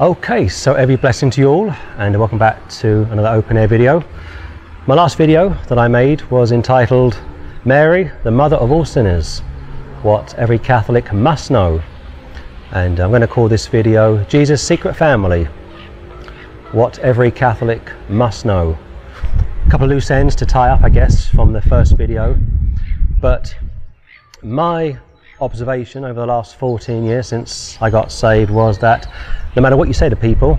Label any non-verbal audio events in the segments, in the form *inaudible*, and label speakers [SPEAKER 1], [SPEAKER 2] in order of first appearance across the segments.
[SPEAKER 1] Okay, so every blessing to you all, and welcome back to another open air video. My last video that I made was entitled Mary, the Mother of All Sinners What Every Catholic Must Know. And I'm going to call this video Jesus' Secret Family What Every Catholic Must Know. A couple of loose ends to tie up, I guess, from the first video. But my observation over the last 14 years since I got saved was that no matter what you say to people,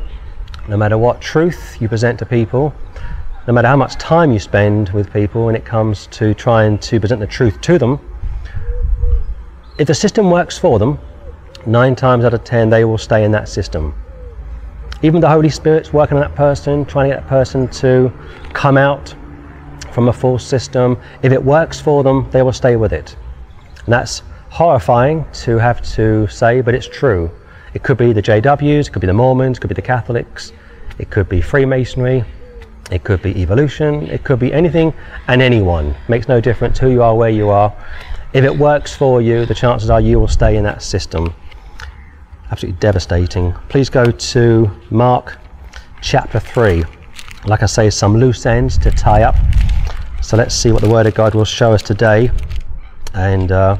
[SPEAKER 1] no matter what truth you present to people, no matter how much time you spend with people when it comes to trying to present the truth to them, if the system works for them, nine times out of ten they will stay in that system. Even the Holy Spirit's working on that person, trying to get that person to come out from a false system, if it works for them, they will stay with it. And that's horrifying to have to say, but it's true. It could be the JWs, it could be the Mormons, it could be the Catholics, it could be Freemasonry, it could be evolution, it could be anything and anyone. Makes no difference who you are, where you are. If it works for you, the chances are you will stay in that system. Absolutely devastating. Please go to Mark chapter 3. Like I say, some loose ends to tie up. So let's see what the Word of God will show us today. And uh,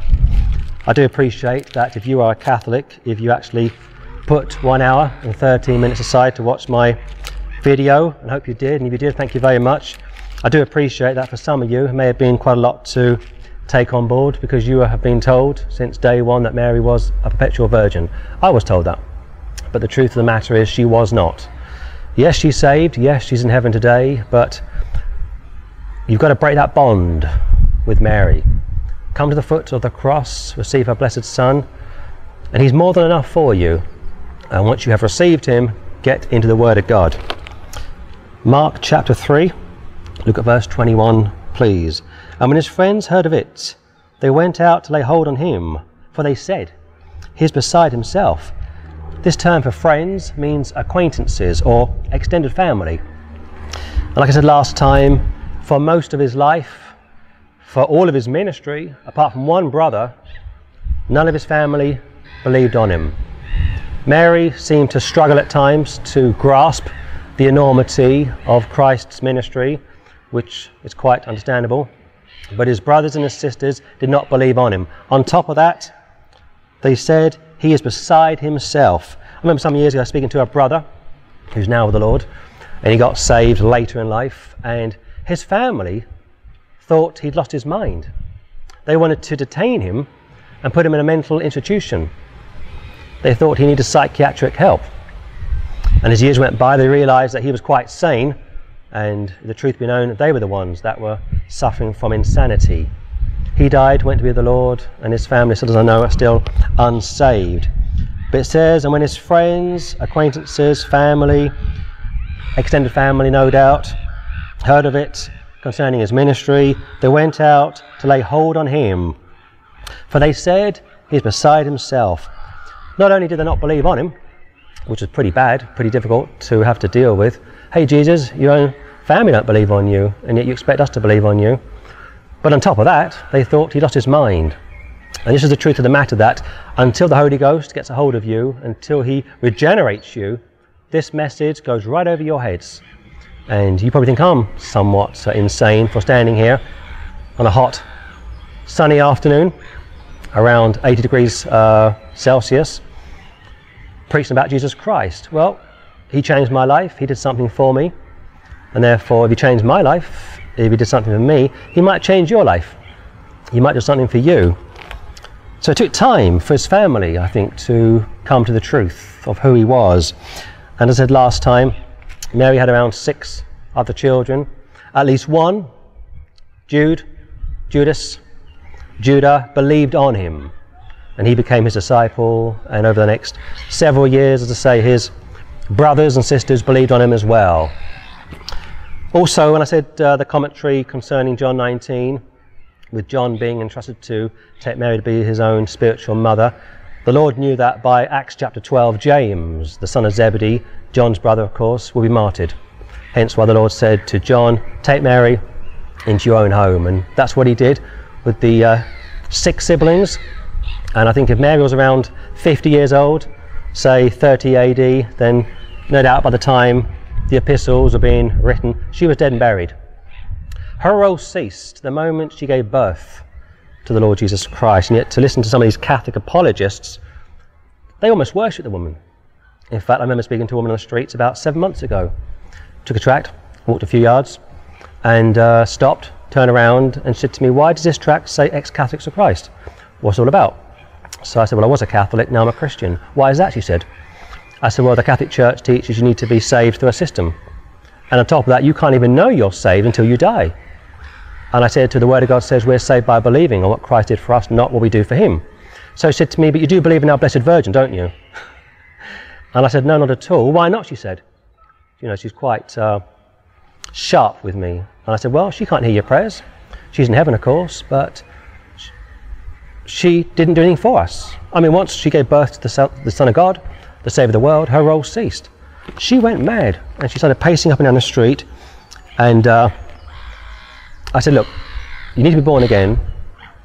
[SPEAKER 1] I do appreciate that if you are a Catholic, if you actually put one hour and 13 minutes aside to watch my video, and hope you did, and if you did, thank you very much. I do appreciate that for some of you, it may have been quite a lot to take on board because you have been told since day one that Mary was a perpetual virgin. I was told that. But the truth of the matter is, she was not. Yes, she's saved, yes, she's in heaven today, but you've got to break that bond with Mary. Come to the foot of the cross, receive her blessed Son, and He's more than enough for you. And once you have received Him, get into the Word of God. Mark chapter 3, look at verse 21, please. And when his friends heard of it, they went out to lay hold on him, for they said, He is beside himself. This term for friends means acquaintances or extended family. And like I said last time, for most of his life, for all of his ministry, apart from one brother, none of his family believed on him. Mary seemed to struggle at times to grasp the enormity of Christ's ministry, which is quite understandable. But his brothers and his sisters did not believe on him. On top of that, they said he is beside himself. I remember some years ago speaking to a brother who's now with the Lord, and he got saved later in life, and his family thought he'd lost his mind. They wanted to detain him and put him in a mental institution. They thought he needed psychiatric help. And as years went by, they realized that he was quite sane, and the truth be known, they were the ones that were suffering from insanity. He died, went to be with the Lord, and his family, still as I know, are still unsaved. But it says, and when his friends, acquaintances, family, extended family, no doubt, heard of it, concerning his ministry, they went out to lay hold on him. For they said, He is beside himself. Not only did they not believe on him, which is pretty bad, pretty difficult to have to deal with. Hey, Jesus, your own family don't believe on you, and yet you expect us to believe on you. But on top of that, they thought he lost his mind. And this is the truth of the matter that until the Holy Ghost gets a hold of you, until he regenerates you, this message goes right over your heads. And you probably think I'm somewhat uh, insane for standing here on a hot, sunny afternoon, around 80 degrees uh, Celsius, preaching about Jesus Christ. Well, He changed my life, He did something for me, and therefore, if He changed my life, if He did something for me, He might change your life. He might do something for you. So it took time for his family, I think, to come to the truth of who he was. And as I said last time, Mary had around six other children. At least one, Jude, Judas, Judah, believed on him. And he became his disciple. And over the next several years, as I say, his brothers and sisters believed on him as well. Also, when I said uh, the commentary concerning John 19, with John being entrusted to take Mary to be his own spiritual mother, the Lord knew that by Acts chapter 12, James, the son of Zebedee, John's brother, of course, will be martyred. Hence why the Lord said to John, Take Mary into your own home. And that's what he did with the uh, six siblings. And I think if Mary was around 50 years old, say 30 AD, then no doubt by the time the epistles were being written, she was dead and buried. Her role ceased the moment she gave birth to the Lord Jesus Christ. And yet, to listen to some of these Catholic apologists, they almost worship the woman. In fact, I remember speaking to a woman on the streets about seven months ago. Took a tract, walked a few yards, and uh, stopped, turned around, and said to me, Why does this tract say ex Catholics of Christ? What's all about? So I said, Well, I was a Catholic, now I'm a Christian. Why is that? She said. I said, Well, the Catholic Church teaches you need to be saved through a system. And on top of that, you can't even know you're saved until you die. And I said to the Word of God says we're saved by believing on what Christ did for us, not what we do for Him. So she said to me, But you do believe in our Blessed Virgin, don't you? *laughs* and I said, No, not at all. Why not? She said. You know, she's quite uh, sharp with me. And I said, Well, she can't hear your prayers. She's in heaven, of course, but she didn't do anything for us. I mean, once she gave birth to the Son, of God, the Savior of the world, her role ceased. She went mad and she started pacing up and down the street. And uh, I said, Look, you need to be born again.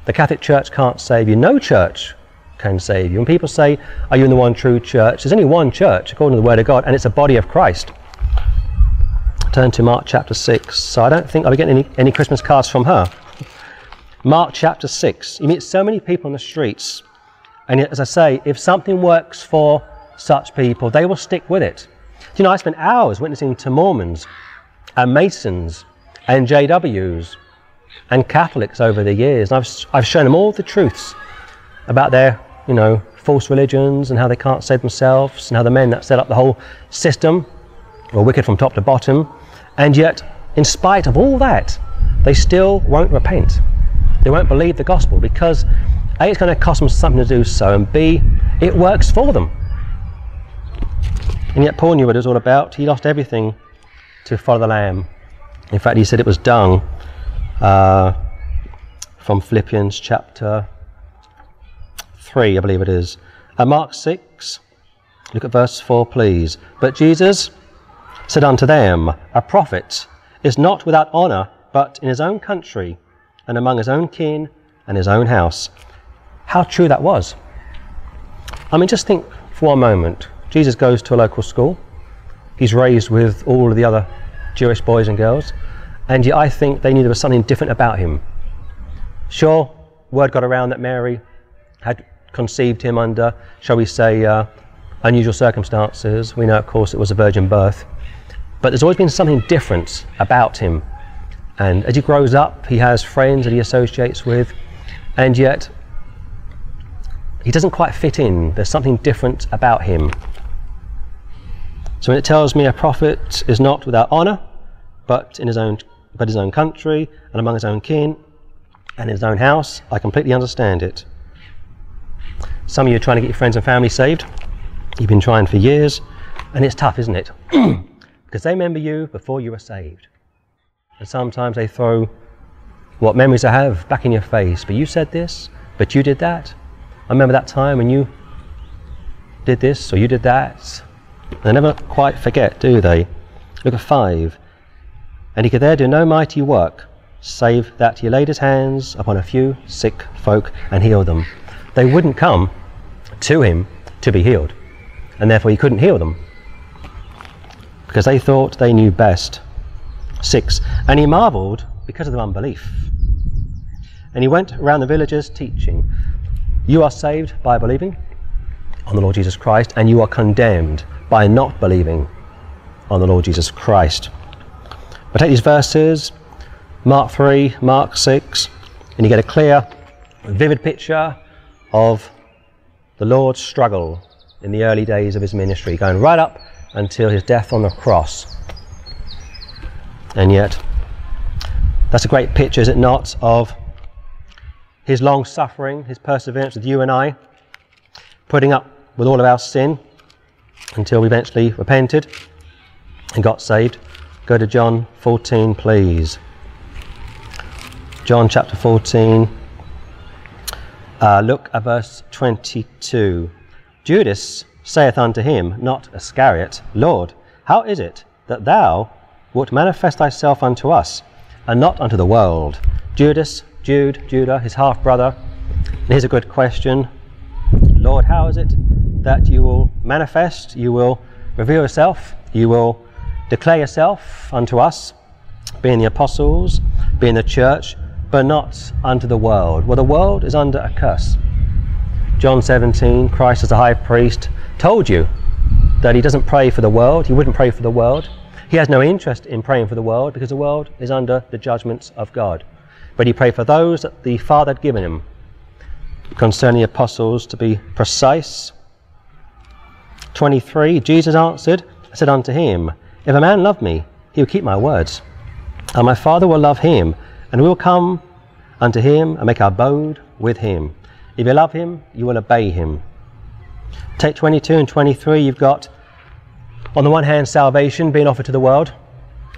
[SPEAKER 1] The Catholic Church can't save you. No church can save you. When people say, Are you in the one true church? There's only one church, according to the Word of God, and it's a body of Christ. Turn to Mark chapter 6. So I don't think I'll be getting any, any Christmas cards from her. Mark chapter 6. You meet so many people on the streets, and as I say, if something works for such people, they will stick with it. You know, I spent hours witnessing to Mormons and Masons and JWs and Catholics over the years. And I've, I've shown them all the truths about their, you know, false religions and how they can't save themselves and how the men that set up the whole system were wicked from top to bottom. And yet, in spite of all that, they still won't repent. They won't believe the gospel because A, it's going to cost them something to do so, and B, it works for them. And yet, Paul knew what it was all about. He lost everything to follow the Lamb. In fact, he said it was dung uh, from Philippians chapter 3, I believe it is. Mark 6, look at verse 4, please. But Jesus said unto them, A prophet is not without honour, but in his own country and among his own kin and his own house. How true that was. I mean, just think for one moment. Jesus goes to a local school. He's raised with all of the other Jewish boys and girls, and yet I think they knew there was something different about him. Sure, word got around that Mary had conceived him under, shall we say, uh, unusual circumstances. We know, of course, it was a virgin birth. But there's always been something different about him and as he grows up, he has friends that he associates with, and yet he doesn't quite fit in. There's something different about him. So when it tells me a prophet is not without honor, but in his own but his own country and among his own kin and his own house, I completely understand it. Some of you are trying to get your friends and family saved. You've been trying for years, and it's tough, isn't it? *clears throat* because they remember you before you were saved. And sometimes they throw what memories I have back in your face. But you said this, but you did that. I remember that time when you did this or you did that. They never quite forget, do they? Look at 5. And he could there do no mighty work, save that he laid his hands upon a few sick folk and healed them. They wouldn't come to him to be healed, and therefore he couldn't heal them because they thought they knew best 6. And he marveled because of their unbelief. And he went around the villages teaching, You are saved by believing on the Lord Jesus Christ, and you are condemned by not believing on the Lord Jesus Christ. But take these verses, Mark 3, Mark 6, and you get a clear, vivid picture of the Lord's struggle in the early days of his ministry, going right up until his death on the cross. And yet, that's a great picture, is it not, of his long suffering, his perseverance with you and I, putting up with all of our sin until we eventually repented and got saved. Go to John 14, please. John chapter 14. Uh, look at verse 22. Judas saith unto him, not Iscariot, Lord, how is it that thou wilt manifest thyself unto us, and not unto the world. Judas, Jude, Judah, his half brother. And here's a good question Lord, how is it that you will manifest, you will reveal yourself, you will declare yourself unto us, being the apostles, being the church, but not unto the world. Well, the world is under a curse. John 17, Christ as a high priest told you that he doesn't pray for the world, he wouldn't pray for the world. He has no interest in praying for the world because the world is under the judgments of God. But he prayed for those that the Father had given him. Concerning the apostles, to be precise. 23 Jesus answered, I said unto him, If a man love me, he will keep my words. And my Father will love him, and we will come unto him and make our abode with him. If you love him, you will obey him. Take 22 and 23, you've got, on the one hand, salvation being offered to the world,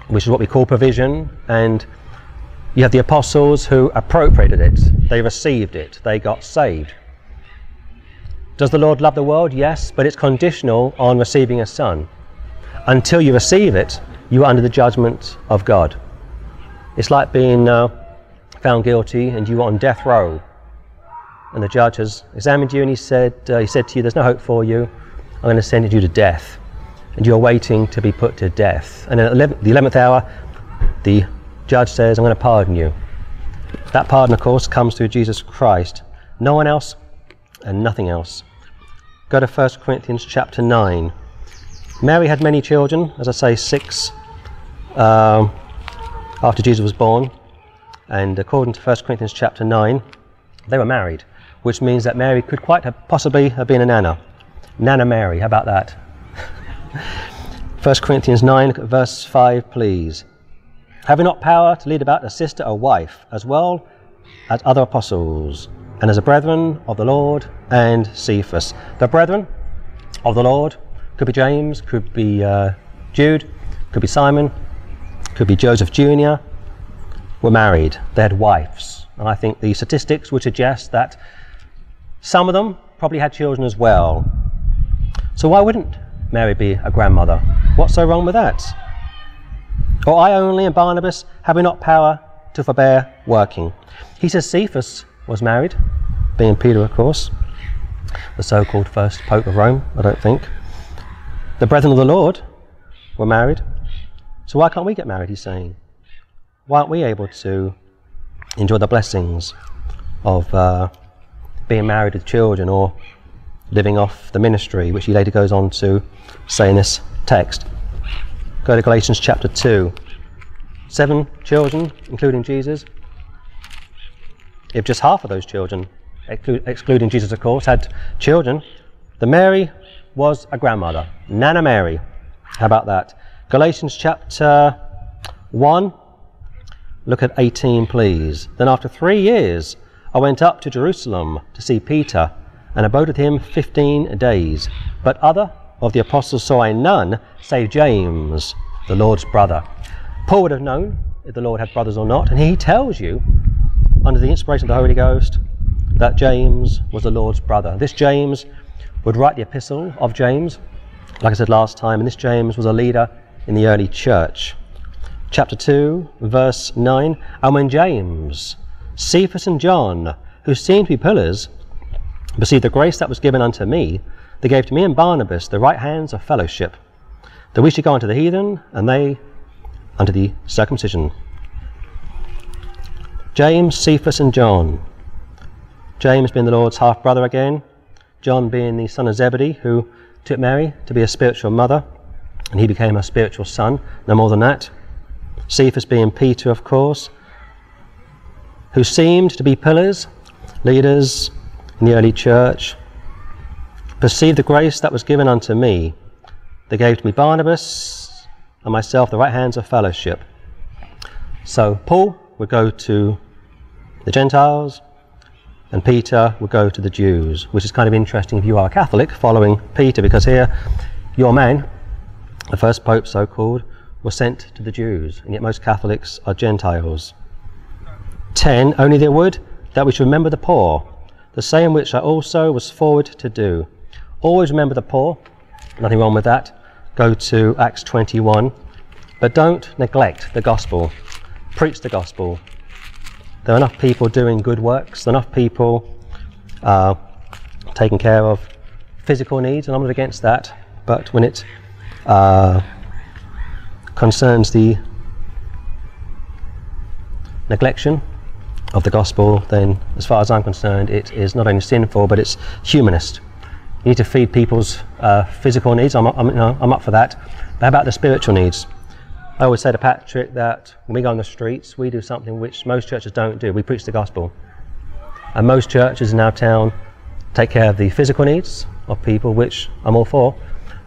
[SPEAKER 1] which is what we call provision, and you have the apostles who appropriated it, they received it, they got saved. Does the Lord love the world? Yes, but it's conditional on receiving a son. Until you receive it, you are under the judgment of God. It's like being uh, found guilty and you are on death row and the judge has examined you and he said, uh, he said to you, There's no hope for you. I'm going to send you to death. And you're waiting to be put to death. And at the 11th hour, the judge says, I'm going to pardon you. That pardon, of course, comes through Jesus Christ. No one else and nothing else. Go to 1 Corinthians chapter 9. Mary had many children, as I say, six um, after Jesus was born. And according to 1 Corinthians chapter 9, they were married which means that Mary could quite have possibly have been a Nana. Nana Mary, how about that? *laughs* 1 Corinthians 9, verse 5, please. Have Having not power to lead about a sister or wife, as well as other apostles, and as a brethren of the Lord and Cephas. The brethren of the Lord could be James, could be uh, Jude, could be Simon, could be Joseph Jr., were married. They had wives. And I think the statistics would suggest that some of them probably had children as well. So why wouldn't Mary be a grandmother? What's so wrong with that? Or I only and Barnabas have we not power to forbear working. He says Cephas was married, being Peter, of course, the so called first Pope of Rome, I don't think. The brethren of the Lord were married. So why can't we get married, he's saying? Why aren't we able to enjoy the blessings of uh, being married with children or living off the ministry, which he later goes on to say in this text. Go to Galatians chapter 2. Seven children, including Jesus. If just half of those children, excluding Jesus, of course, had children, the Mary was a grandmother. Nana Mary. How about that? Galatians chapter 1. Look at 18, please. Then after three years, I went up to Jerusalem to see Peter, and abode with him fifteen days. But other of the apostles saw I none, save James, the Lord's brother. Paul would have known if the Lord had brothers or not, and he tells you, under the inspiration of the Holy Ghost, that James was the Lord's brother. This James would write the epistle of James, like I said last time, and this James was a leader in the early church. Chapter 2, verse 9 And when James, Cephas and John, who seemed to be pillars, received the grace that was given unto me, they gave to me and Barnabas the right hands of fellowship, that we should go unto the heathen, and they unto the circumcision. James, Cephas, and John. James being the Lord's half brother again, John being the son of Zebedee, who took Mary to be a spiritual mother, and he became a spiritual son, no more than that. Cephas being Peter, of course, who seemed to be pillars, leaders in the early church, perceived the grace that was given unto me. They gave to me Barnabas and myself the right hands of fellowship. So Paul would go to the Gentiles, and Peter would go to the Jews, which is kind of interesting if you are a Catholic following Peter, because here your man, the first pope so called, was sent to the Jews, and yet most Catholics are Gentiles. 10 Only they would that we should remember the poor, the same which I also was forward to do. Always remember the poor, nothing wrong with that. Go to Acts 21. But don't neglect the gospel. Preach the gospel. There are enough people doing good works, enough people uh, taking care of physical needs, and I'm not against that, but when it uh, concerns the neglection of the gospel, then as far as I'm concerned, it is not only sinful, but it's humanist. You need to feed people's uh, physical needs. I'm, I'm, you know, I'm up for that. But how about the spiritual needs? I always say to Patrick that when we go on the streets, we do something which most churches don't do. We preach the gospel. And most churches in our town take care of the physical needs of people, which I'm all for.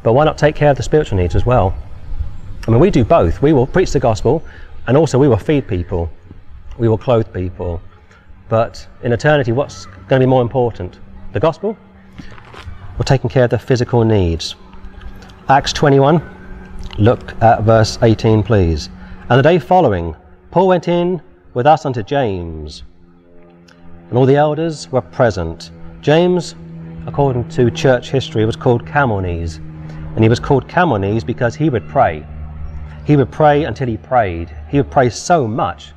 [SPEAKER 1] But why not take care of the spiritual needs as well? I mean, we do both. We will preach the gospel, and also we will feed people. We will clothe people. But in eternity, what's going to be more important? The gospel or taking care of the physical needs? Acts 21, look at verse 18, please. And the day following, Paul went in with us unto James, and all the elders were present. James, according to church history, was called camel knees, and he was called camel knees because he would pray. He would pray until he prayed. He would pray so much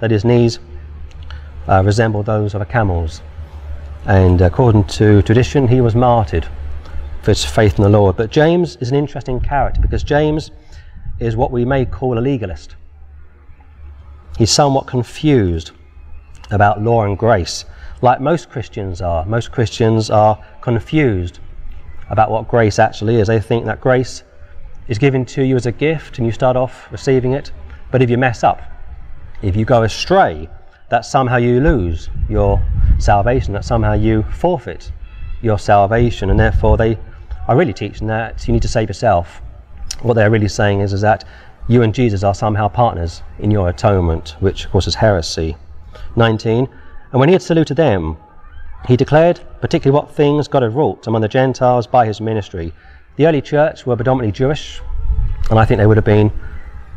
[SPEAKER 1] that his knees uh, resembled those of a camel's. And according to tradition, he was martyred for his faith in the Lord. But James is an interesting character because James is what we may call a legalist. He's somewhat confused about law and grace, like most Christians are. Most Christians are confused about what grace actually is. They think that grace is given to you as a gift and you start off receiving it, but if you mess up, if you go astray, that somehow you lose your salvation, that somehow you forfeit your salvation, and therefore they are really teaching that you need to save yourself. What they're really saying is, is that you and Jesus are somehow partners in your atonement, which of course is heresy. 19. And when he had saluted them, he declared particularly what things God had wrought among the Gentiles by his ministry. The early church were predominantly Jewish, and I think they would have been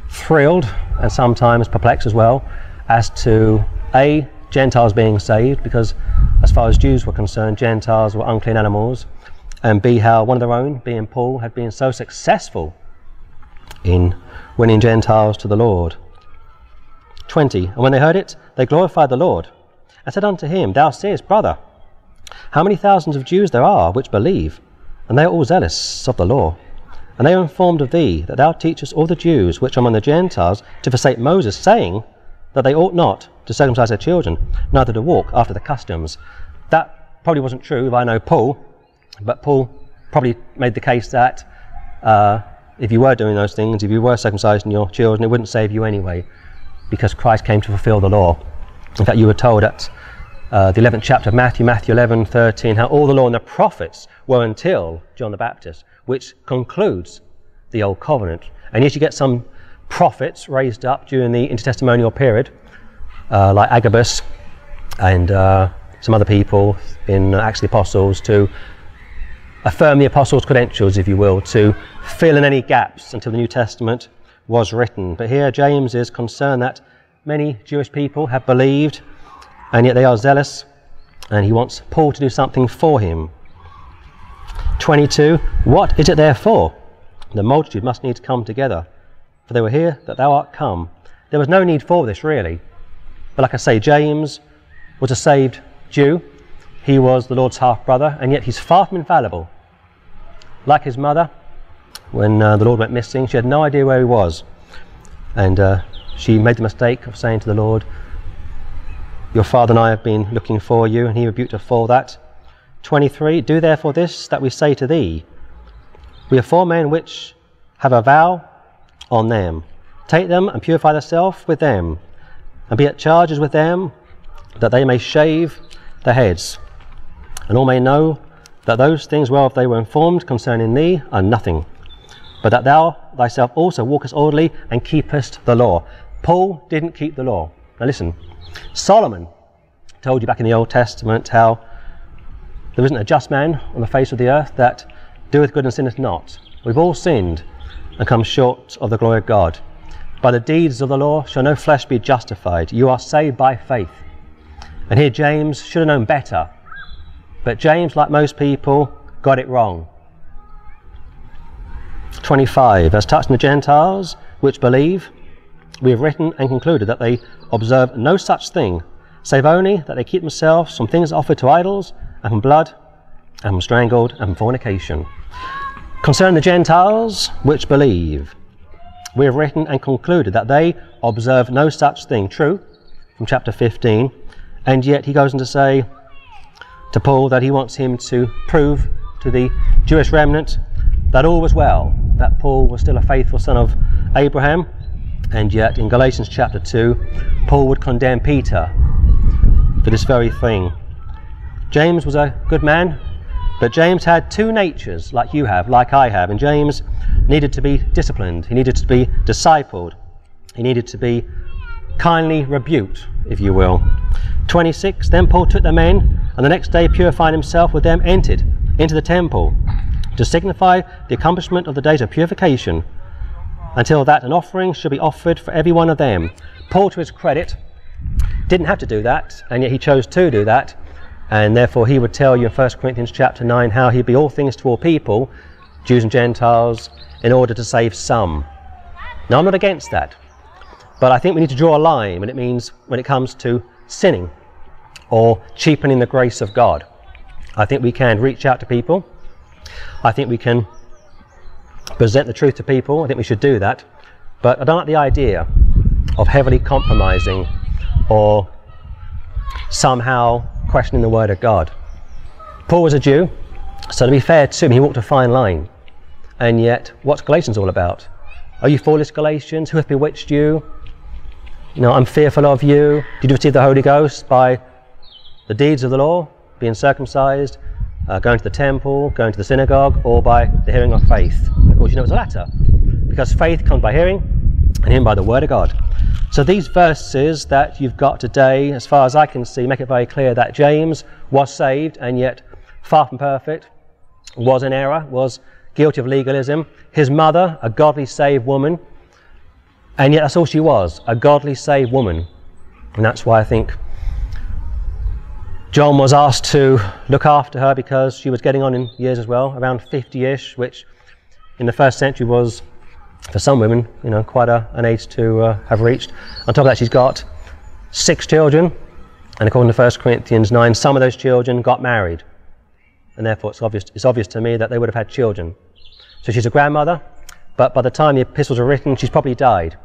[SPEAKER 1] thrilled and sometimes perplexed as well as to A, Gentiles being saved, because as far as Jews were concerned, Gentiles were unclean animals, and B, how one of their own, being Paul, had been so successful in winning Gentiles to the Lord. 20. And when they heard it, they glorified the Lord, and said unto him, Thou seest, brother, how many thousands of Jews there are which believe, and they are all zealous of the law. And they are informed of thee, that thou teachest all the Jews which are among the Gentiles to forsake Moses, saying that they ought not to circumcise their children, neither to walk after the customs. That probably wasn't true if I know Paul, but Paul probably made the case that uh, if you were doing those things, if you were circumcising your children, it wouldn't save you anyway, because Christ came to fulfill the law. In fact, you were told at uh, the 11th chapter of Matthew, Matthew 11, 13, how all the law and the prophets were until John the Baptist, which concludes the Old Covenant. And yet you get some prophets raised up during the intertestamental period, uh, like Agabus and uh, some other people in Acts of the Apostles, to affirm the apostles' credentials, if you will, to fill in any gaps until the New Testament was written. But here James is concerned that many Jewish people have believed and yet they are zealous, and he wants Paul to do something for him. 22. What is it therefore? The multitude must needs come together, for they were here that thou art come. There was no need for this, really. But like I say, James was a saved Jew. He was the Lord's half brother, and yet he's far from infallible. Like his mother, when uh, the Lord went missing, she had no idea where he was. And uh, she made the mistake of saying to the Lord, your father and I have been looking for you, and he rebuked her for that. 23. Do therefore this that we say to thee. We are four men which have a vow on them. Take them and purify thyself with them, and be at charges with them, that they may shave their heads, and all may know that those things whereof they were informed concerning thee are nothing, but that thou thyself also walkest orderly and keepest the law. Paul didn't keep the law. Now listen, Solomon told you back in the Old Testament how there isn't a just man on the face of the earth that doeth good and sinneth not. We've all sinned and come short of the glory of God. By the deeds of the law shall no flesh be justified. You are saved by faith. And here James should have known better. But James, like most people, got it wrong. 25. As touching the Gentiles which believe, we have written and concluded that they observe no such thing, save only that they keep themselves from things offered to idols, and from blood, and from strangled, and from fornication. Concerning the Gentiles which believe, we have written and concluded that they observe no such thing. True, from chapter 15. And yet he goes on to say to Paul that he wants him to prove to the Jewish remnant that all was well, that Paul was still a faithful son of Abraham. And yet in Galatians chapter 2, Paul would condemn Peter for this very thing. James was a good man, but James had two natures, like you have, like I have, and James needed to be disciplined, he needed to be discipled, he needed to be kindly rebuked, if you will. 26 Then Paul took the men, and the next day, purifying himself with them, entered into the temple to signify the accomplishment of the days of purification, until that an offering should be offered for every one of them. Paul, to his credit, didn't have to do that, and yet he chose to do that and therefore he would tell you in 1 Corinthians chapter 9 how he'd be all things to all people, Jews and Gentiles, in order to save some. Now I'm not against that, but I think we need to draw a line when it means when it comes to sinning or cheapening the grace of God. I think we can reach out to people. I think we can present the truth to people. I think we should do that. But I don't like the idea of heavily compromising or somehow questioning the word of God. Paul was a Jew, so to be fair to him, he walked a fine line. And yet, what's Galatians all about? Are you foolish Galatians? Who hath bewitched you? You know, I'm fearful of you. Did you receive the Holy Ghost by the deeds of the law, being circumcised, uh, going to the temple, going to the synagogue, or by the hearing of faith? Of course, you know it's the latter. Because faith comes by hearing, and hearing by the word of God. So these verses that you've got today, as far as I can see, make it very clear that James was saved and yet far from perfect, was in error, was guilty of legalism. His mother, a godly saved woman, and yet that's all she was, a godly saved woman. And that's why I think John was asked to look after her because she was getting on in years as well, around 50 ish, which in the first century was for some women, you know, quite a, an age to uh, have reached. On top of that, she's got six children, and according to 1 Corinthians 9, some of those children got married. And therefore, it's obvious, it's obvious to me that they would have had children. So she's a grandmother, but by the time the epistles are written, she's probably died.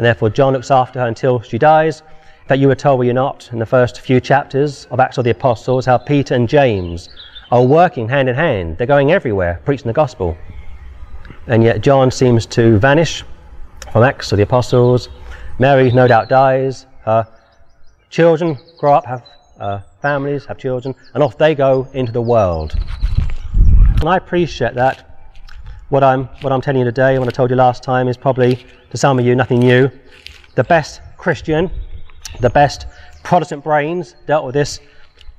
[SPEAKER 1] And therefore, John looks after her until she dies. That you were told, were you not, in the first few chapters of Acts of the Apostles, how Peter and James are working hand in hand. They're going everywhere, preaching the gospel and yet John seems to vanish from Acts of the Apostles. Mary, no doubt, dies. Her children grow up, have uh, families, have children, and off they go into the world. And I appreciate that. What I'm, what I'm telling you today, what I told you last time, is probably to some of you nothing new. The best Christian, the best Protestant brains dealt with this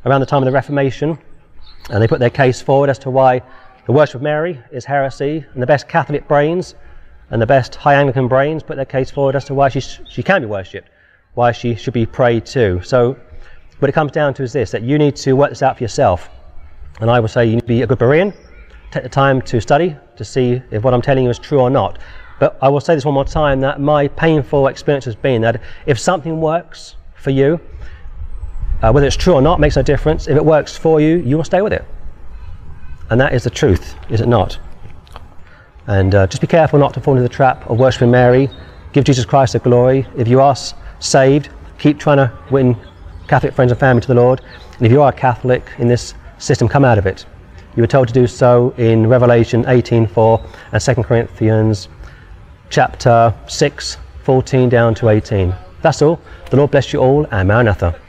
[SPEAKER 1] around the time of the Reformation, and they put their case forward as to why the worship of Mary is heresy, and the best Catholic brains and the best High Anglican brains put their case forward as to why she, she can be worshipped, why she should be prayed to. So, what it comes down to is this that you need to work this out for yourself. And I would say you need to be a good Berean, take the time to study to see if what I'm telling you is true or not. But I will say this one more time that my painful experience has been that if something works for you, uh, whether it's true or not makes no difference. If it works for you, you will stay with it. And that is the truth, is it not? And uh, just be careful not to fall into the trap of worshipping Mary. Give Jesus Christ the glory. If you are saved, keep trying to win Catholic friends and family to the Lord. And if you are a Catholic in this system, come out of it. You were told to do so in Revelation 18:4 and 2 Corinthians chapter 6, 14 down to 18. That's all. The Lord bless you all, and Maranatha.